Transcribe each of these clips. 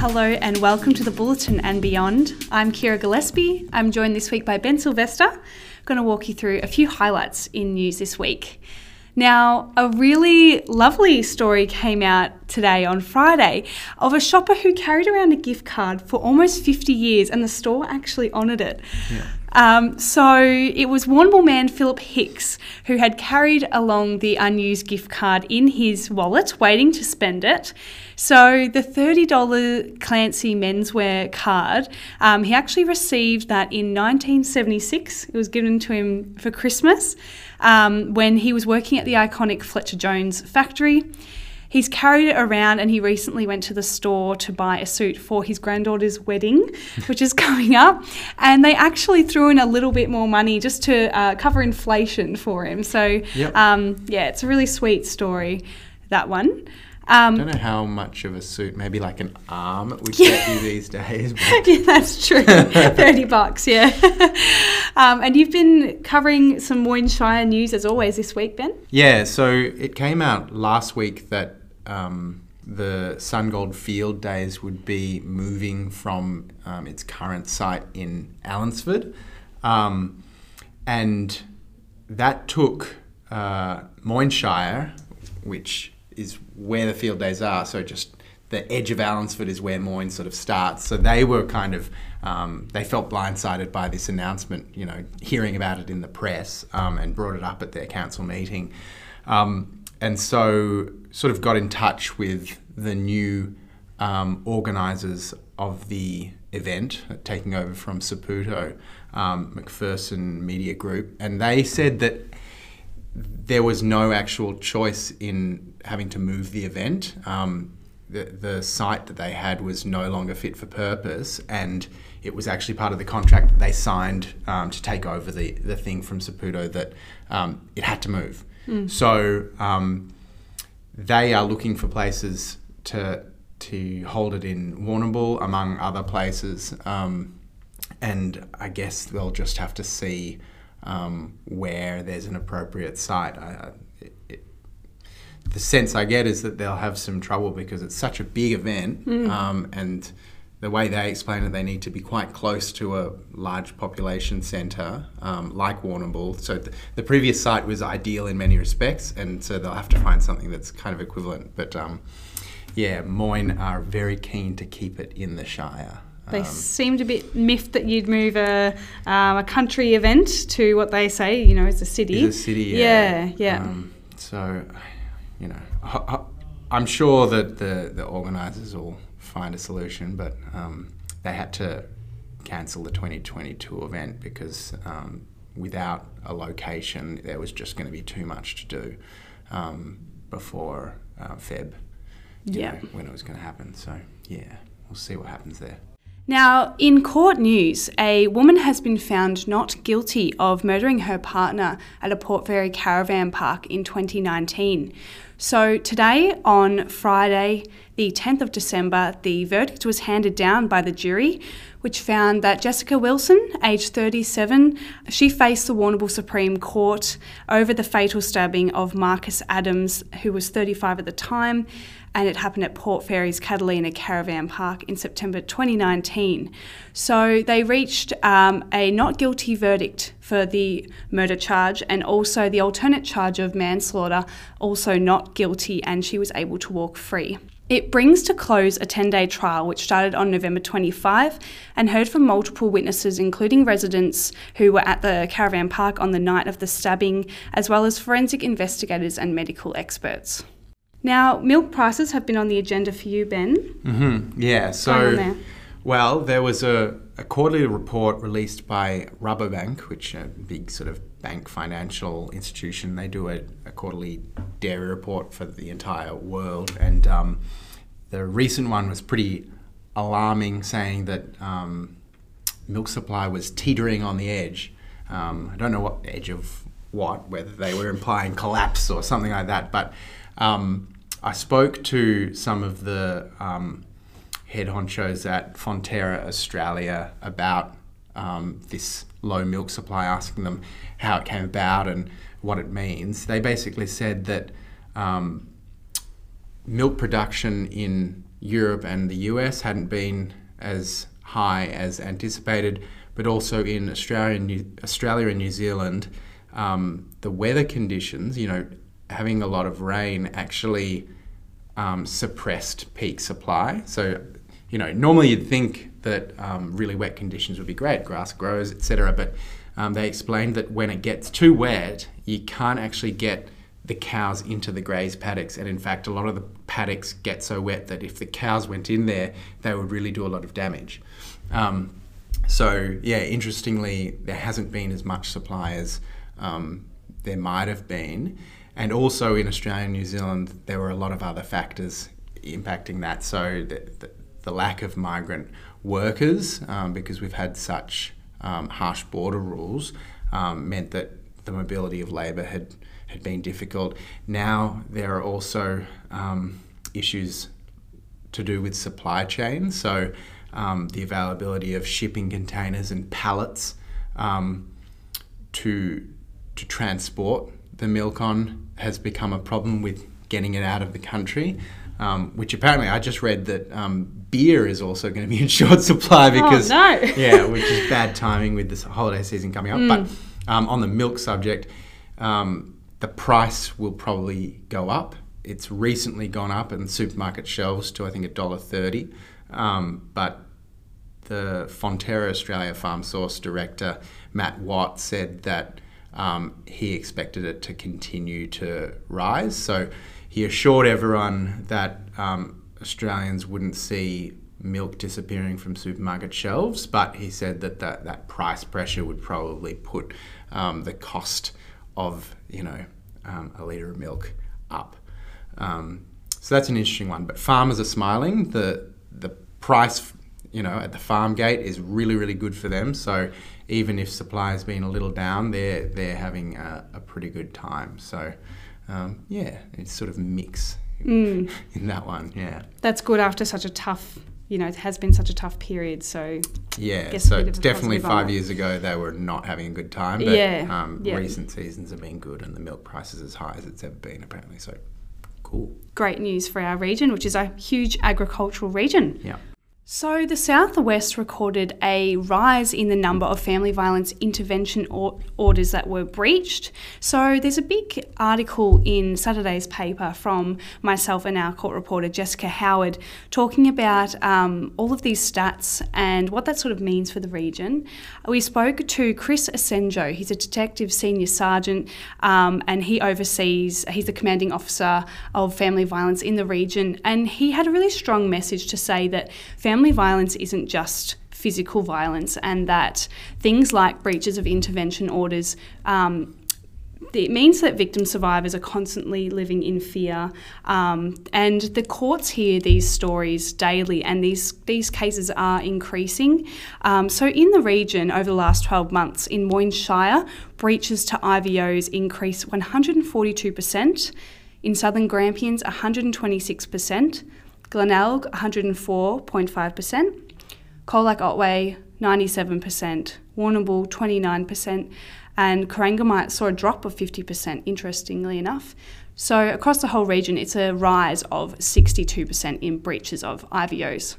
Hello and welcome to the Booletin and Beyond. I'm Kyra Gillespie. I'm joined this week by Ben Silvester. I'm going to walk you through a few highlights in news this week. Now, a really lovely story came out today on Friday of a shopper who carried around a gift card for almost 50 years and the store actually honoured it. Yeah. Um, so it was Warrnambool man Philip Hicks who had carried along the unused gift card in his wallet, waiting to spend it. So the $30 Clancy menswear card, um, he actually received that in 1976. It was given to him for Christmas um, when he was working at the iconic Fletcher Jones factory. He's carried it around and he recently went to the store to buy a suit for his granddaughter's wedding, which is coming up. And they actually threw in a little bit more money just to uh, cover inflation for him. So, yep. um, yeah, it's a really sweet story, that one. Um, I don't know how much of a suit, maybe like an arm would yeah. get you these days. yeah, that's true. 30 bucks, yeah. um, and you've been covering some Moyne Shire news as always this week, Ben? Yeah, so it came out last week that um, the Sungold Field Days would be moving from um, its current site in Allansford. Um, and that took uh, Moyne Shire, which is where the field days are. So just the edge of Allansford is where Moyne sort of starts. So they were kind of um, they felt blindsided by this announcement. You know, hearing about it in the press um, and brought it up at their council meeting, um, and so sort of got in touch with the new um, organisers of the event, taking over from Saputo, um, McPherson Media Group, and they said that there was no actual choice in having to move the event. Um, the, the site that they had was no longer fit for purpose, and it was actually part of the contract that they signed um, to take over the, the thing from Saputo that um, it had to move. Mm. So um, they are looking for places to to hold it in Warrnambool, among other places, um, and I guess they'll just have to see um, where there's an appropriate site. I, the sense I get is that they'll have some trouble because it's such a big event, mm. um, and the way they explain it, they need to be quite close to a large population centre um, like Warrnambool. So th- the previous site was ideal in many respects, and so they'll have to find something that's kind of equivalent. But um, yeah, Moyne are very keen to keep it in the Shire. They um, seemed a bit miffed that you'd move a, um, a country event to what they say, you know, is a city. Is a city, yeah. Yeah, yeah. Um, so, you know, I'm sure that the, the organisers will find a solution, but um, they had to cancel the 2022 event because um, without a location, there was just going to be too much to do um, before uh, Feb. Yeah. when it was going to happen. So, yeah, we'll see what happens there. Now, in court news, a woman has been found not guilty of murdering her partner at a Port Fairy caravan park in 2019. So, today, on Friday, the 10th of December, the verdict was handed down by the jury, which found that Jessica Wilson, aged 37, she faced the Warrnambool Supreme Court over the fatal stabbing of Marcus Adams, who was 35 at the time, and it happened at Port Fairy's Catalina Caravan Park in September 2019. So they reached um, a not guilty verdict for the murder charge and also the alternate charge of manslaughter, also not guilty, and she was able to walk free. It brings to close a 10 day trial which started on November 25 and heard from multiple witnesses, including residents who were at the caravan park on the night of the stabbing, as well as forensic investigators and medical experts. Now, milk prices have been on the agenda for you, Ben. Mm-hmm. Yeah, so, well, there was a, a, quarterly report released by Rabobank, which is a big sort of bank financial institution. They do a, a quarterly dairy report for the entire world. And um, the recent one was pretty alarming, saying that um, milk supply was teetering on the edge. Um, I don't know what edge of what, whether they were implying collapse or something like that, but um, I spoke to some of the um, head honchos at Fonterra Australia about um, this low milk supply, asking them how it came about and what it means. They basically said that um, milk production in Europe and the US hadn't been as high as anticipated, but also in Australia and New, Australia and New Zealand, um, the weather conditions, you know, having a lot of rain actually um, suppressed peak supply. So, you know, normally you'd think that um, really wet conditions would be great, grass grows, etc. But um, they explained that when it gets too wet, you can't actually get the cows into the graze paddocks. And in fact, a lot of the paddocks get so wet that if the cows went in there, they would really do a lot of damage. Um, so, yeah, interestingly, there hasn't been as much supply as um, there might have been. And also in Australia and New Zealand, there were a lot of other factors impacting that. So, the, the, the lack of migrant workers, um, because we've had such um, harsh border rules, um, meant that the mobility of labour had, had been difficult. Now, there are also um, issues to do with supply chain. So, um, the availability of shipping containers and pallets um, to to transport the milk on has become a problem with getting it out of the country. Um, which apparently I just read that um, beer is also going to be in short supply Oh, because no. yeah, which is bad timing with this holiday season coming up. But um, on the milk subject, um, the price will probably go up. It's recently gone up in supermarket shelves to I think a dollar thirty, um, but the Fonterra Australia Farm Source director Matt Watt said that um, he expected it to continue to rise. So he assured everyone that um, Australians wouldn't see milk disappearing from supermarket shelves, but he said that that, that price pressure would probably put um, the cost of you know um, a litre of milk up. Um, so that's an interesting one. But farmers are smiling. The the price you know at the farm gate is really really good for them. So even if supply has been a little down, they're they're having a, a pretty good time. So um, yeah, it's sort of mix in that one. Yeah. That's good after such a tough, you know, it has been such a tough period. So Yeah, so bit of a definitely positive on five years ago they were not having a good time, but Yeah, um, yeah. recent seasons have been good and the milk price is as high as it's ever been apparently. So cool. great news for our region, which is a huge agricultural region. Yeah. So, the Southwest recorded a rise in the number of family violence intervention or- orders that were breached. So, there's a big article in Saturday's paper from myself and our court reporter Jessica Howard talking about um, all of these stats and what that sort of means for the region. We spoke to Chris Asenjo, he's a detective senior sergeant um, and he oversees, he's the commanding officer of family violence in the region. And he had a really strong message to say that family violence isn't just physical violence and that things like breaches of intervention orders. Um, it means that victim survivors are constantly living in fear, um, and the courts hear these stories daily, and these these cases are increasing. Um, so, in the region over the last 12 months, in Moyne Shire, breaches to IVOs increased 142%. In Southern Grampians, 126%. Glenelg, 104.5%. Colac Otway, 97%. Warrnambool, 29%. And Corangamite saw a drop of 50%, interestingly enough. So, across the whole region, it's a rise of 62% in breaches of IVOs.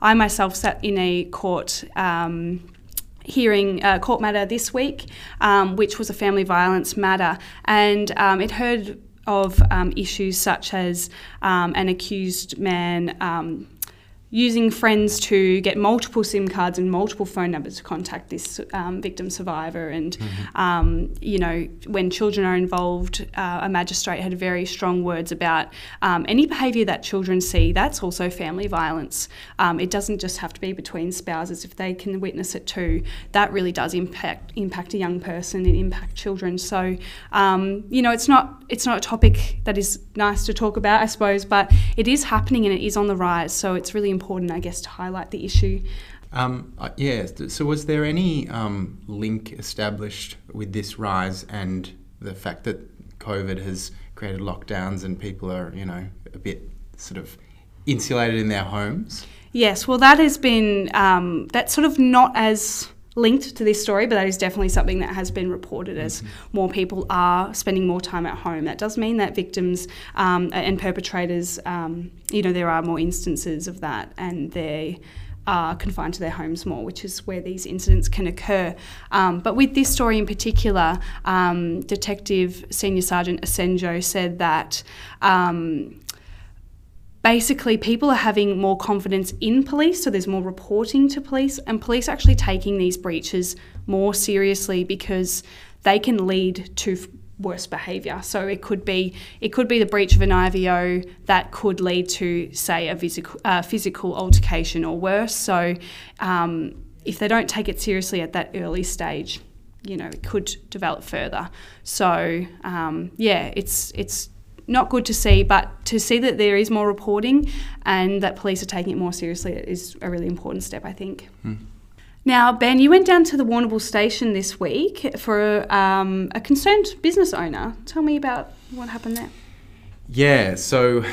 I myself sat in a court um, hearing a court matter this week, um, which was a family violence matter, and um, it heard of um, issues such as um, an accused man. Using friends to get multiple SIM cards and multiple phone numbers to contact this um, victim survivor, and um, you know when children are involved, uh, a magistrate had very strong words about um, any behaviour that children see. That's also family violence. Um, it doesn't just have to be between spouses. If they can witness it too, that really does impact impact a young person and impact children. So um, you know it's not it's not a topic that is nice to talk about, I suppose, but it is happening and it is on the rise. So it's really important, I guess, to highlight the issue. Um, uh, yeah. So was there any um, link established with this rise and the fact that COVID has created lockdowns and people are, you know, a bit sort of insulated in their homes? Yes, well, that has been um, that's sort of not as linked to this story, but that is definitely something that has been reported as mm-hmm. more people are spending more time at home. That does mean that victims um, and perpetrators, um, you know, there are more instances of that, and they are confined to their homes more, which is where these incidents can occur. Um, but with this story in particular, um, Detective Senior Sergeant Asenjo said that um, basically people are having more confidence in police, so there's more reporting to police, and police actually taking these breaches more seriously because they can lead to worse behaviour. So it could be it could be the breach of an IVO that could lead to say a physical uh, physical altercation or worse. So um, if they don't take it seriously at that early stage, you know it could develop further. So um, yeah, it's it's not good to see, but to see that there is more reporting and that police are taking it more seriously is a really important step, I think. Mm. Now, Ben, you went down to the Warrnambool station this week for um, a concerned business owner. Tell me about what happened there. Yeah, so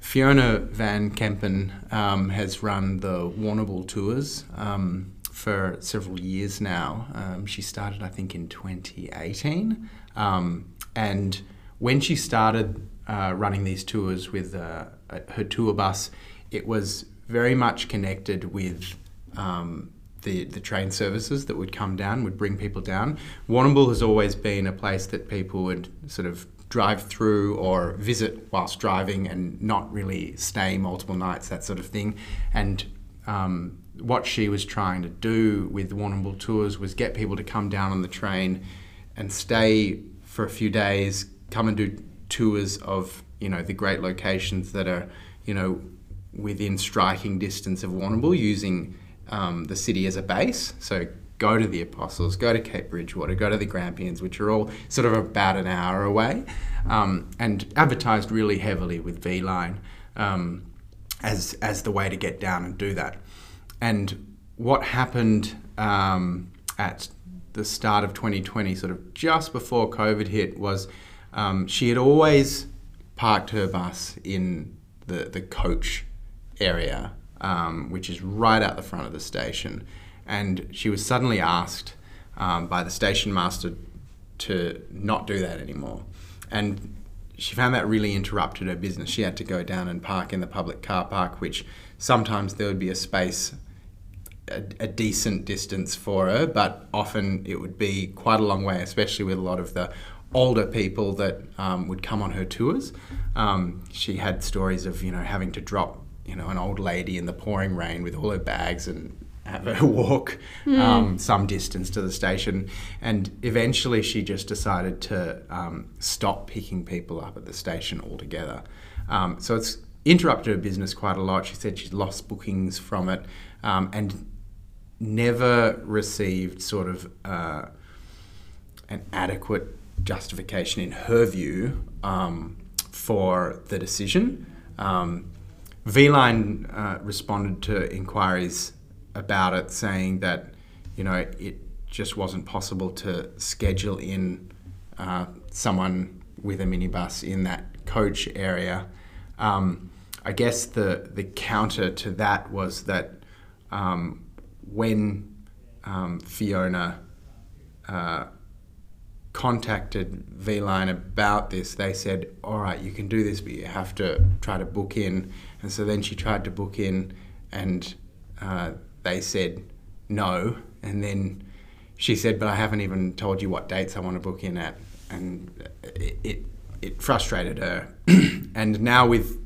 Fiona Van Kempen um, has run the Warrnambool tours um, for several years now. Um, she started, I think, in 2018. Um, and when she started uh, running these tours with uh, her tour bus, it was very much connected with um, the, the train services that would come down, would bring people down. Warrnambool has always been a place that people would sort of drive through or visit whilst driving and not really stay multiple nights, that sort of thing. And um, what she was trying to do with Warrnambool tours was get people to come down on the train and stay for a few days, come and do tours of you know the great locations that are you know within striking distance of Warrnambool using um, the city as a base. So go to the Apostles, go to Cape Bridgewater, go to the Grampians, which are all sort of about an hour away, um, and advertised really heavily with V Line um, as as the way to get down and do that. And what happened um, at the start of 2020, sort of just before COVID hit, was um, she had always parked her bus in the the coach area um, which is right out the front of the station. And she was suddenly asked um, by the station master to not do that anymore. And she found that really interrupted her business. She had to go down and park in the public car park, which sometimes there would be a space a, a, decent distance for her, but often it would be quite a long way, especially with a lot of the older people that um, would come on her tours. Um, she had stories of you know having to drop you know, an old lady in the pouring rain with all her bags and have her walk mm. um, some distance to the station. And eventually she just decided to um, stop picking people up at the station altogether. Um, so it's interrupted her business quite a lot. She said she's lost bookings from it um, and never received sort of uh, an adequate justification, in her view, um, for the decision. Um, V-Line uh, responded to inquiries about it, saying that you know it just wasn't possible to schedule in uh, someone with a minibus in that coach area. Um, I guess the the counter to that was that um, when um, Fiona uh, contacted V-Line about this, they said, "All right, you can do this, but you have to try to book in." And so then she tried to book in, and uh, they said no. And then she said, "But I haven't even told you what dates I want to book in at." And it it, it frustrated her. and now with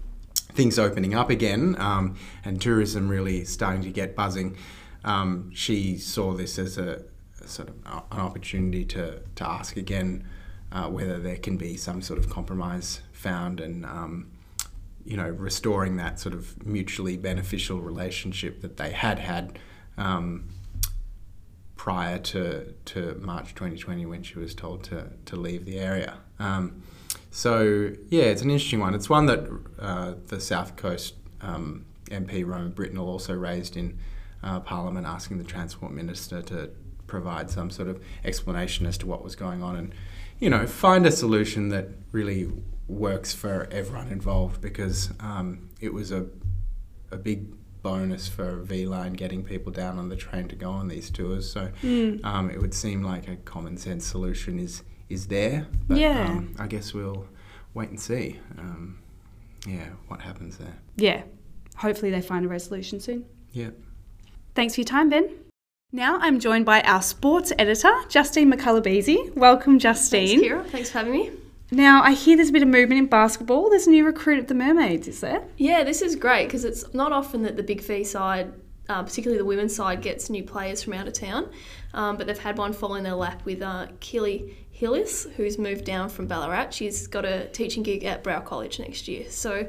things opening up again um, and tourism really starting to get buzzing, um, she saw this as a, a, sort of an opportunity to to ask again uh, whether there can be some sort of compromise found and. Um, you know, restoring that sort of mutually beneficial relationship that they had had um, prior to, to March 2020 when she was told to, to leave the area. Um, so, yeah, it's an interesting one. It's one that uh, the South Coast um, MP Roma Britnell also raised in uh, Parliament, asking the Transport Minister to provide some sort of explanation as to what was going on and, you know, find a solution that really works for everyone involved because um, it was a, a big bonus for V Line getting people down on the train to go on these tours. So um, it would seem like a common sense solution is is there. But, Yeah. Um, I guess we'll wait and see. Um, yeah, what happens there? Yeah. Hopefully they find a resolution soon. Yeah. Thanks for your time, Ben. Now I'm joined by our sports editor, Justine McCullagh Welcome, Justine. Thanks, Kyra. Thanks for having me. Now I hear there's a bit of movement in basketball. There's a new recruit at the Mermaids, is there? Yeah, this is great because it's not often that the Big V side, uh, particularly the women's side, gets new players from out of town. Um, but they've had one fall in their lap with uh, Keely Hillis, who's moved down from Ballarat. She's got a teaching gig at Brauer College next year. So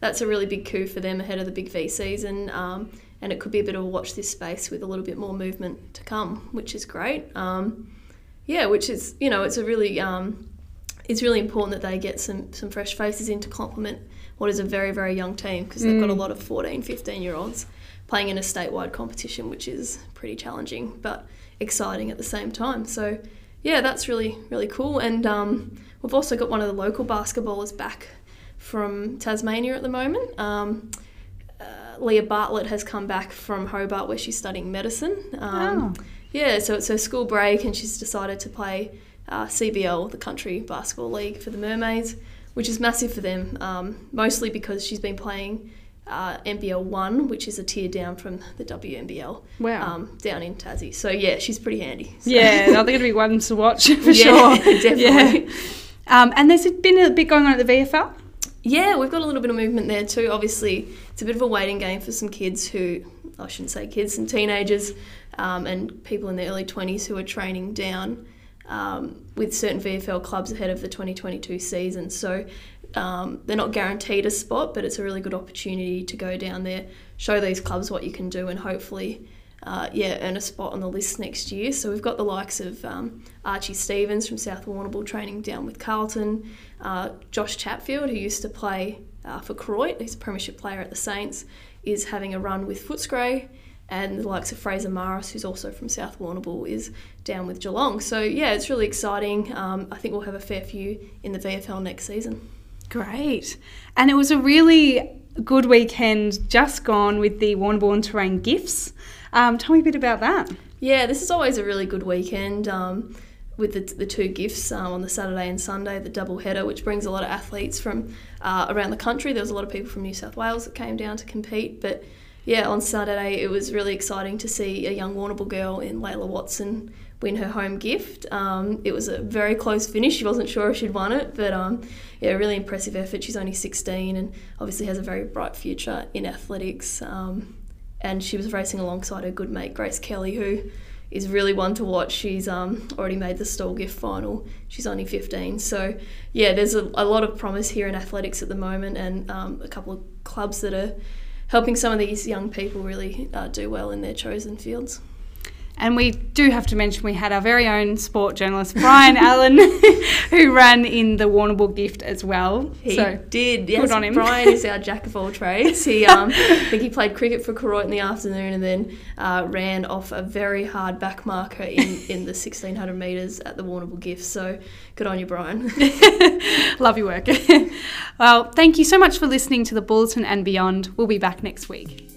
that's a really big coup for them ahead of the Big V season. Um, and it could be a bit of a watch this space with a little bit more movement to come, which is great. Um, yeah, which is, you know, it's a really. Um, it's really important that they get some, some fresh faces in to complement what is a very, very young team because they've got a lot of 14, 15 year olds playing in a statewide competition, which is pretty challenging but exciting at the same time. So, yeah, that's really, really cool. And um, we've also got one of the local basketballers back from Tasmania at the moment. Uh, Leah Bartlett has come back from Hobart where she's studying medicine. Um, Oh. Yeah, so it's her school break and she's decided to play uh, CBL, the Country Basketball League for the Mermaids, which is massive for them, um, mostly because she's been playing uh, NBL 1, which is a tier down from the WNBL, Wow. um, down in Tassie. So, yeah, she's pretty handy. So- Yeah, they're going to be ones to watch for Yeah, sure. definitely. Yeah. Um, and there's been a bit going on at the VFL. Yeah, we've got a little bit of movement there too. Obviously, it's a bit of a waiting game for some kids who, I shouldn't say kids, some teenagers um, and people in their early 20s who are training down um, with certain VFL clubs ahead of the 2022 season. So um, they're not guaranteed a spot, but it's a really good opportunity to go down there, show these clubs what you can do, and hopefully. Uh, yeah, earn a spot on the list next year. So we've got the likes of um, Archie Stevens from South Warrnambool training down with Carlton, uh, Josh Chatfield, who used to play uh, for Croydon, he's a premiership player at the Saints, is having a run with Footscray, and the likes of Fraser Maris, who's also from South Warrnambool, is down with Geelong. So yeah, it's really exciting. Um, I think we'll have a fair few in the VFL next season. Great. And it was a really good weekend just gone with the Warrnambool Terang gifts. Um, tell me a bit about that. Yeah, this is always a really good weekend um, with the, the two gifts um, on the Saturday and Sunday, the double header, which brings a lot of athletes from uh, around the country. There was a lot of people from New South Wales that came down to compete, but yeah, on Saturday it was really exciting to see a young Warrnambool girl in Layla Watson win her home gift. Um, it was a very close finish. She wasn't sure if she'd won it, but um, yeah, really impressive effort. She's only 16 and obviously has a very bright future in athletics. Um, and she was racing alongside her good mate Grace Kelly, who is really one to watch. She's um, already made the Stawell gift final. She's only 15, so yeah, there's a, a lot of promise here in athletics at the moment, and um, a couple of clubs that are helping some of these young people really uh, do well in their chosen fields. And we do have to mention we had our very own sport journalist, Brian Allen, who ran in the Warrnambool gift as well. He so did. Yes, good on him. Brian is our jack of all trades. He, um, I think he played cricket for Koroit in the afternoon and then uh, ran off a very hard back marker in, in the 1600 metres at the Warrnambool gift. So good on you, Brian. love your work. well, thank you so much for listening to the Booletin and Beyond. We'll be back next week.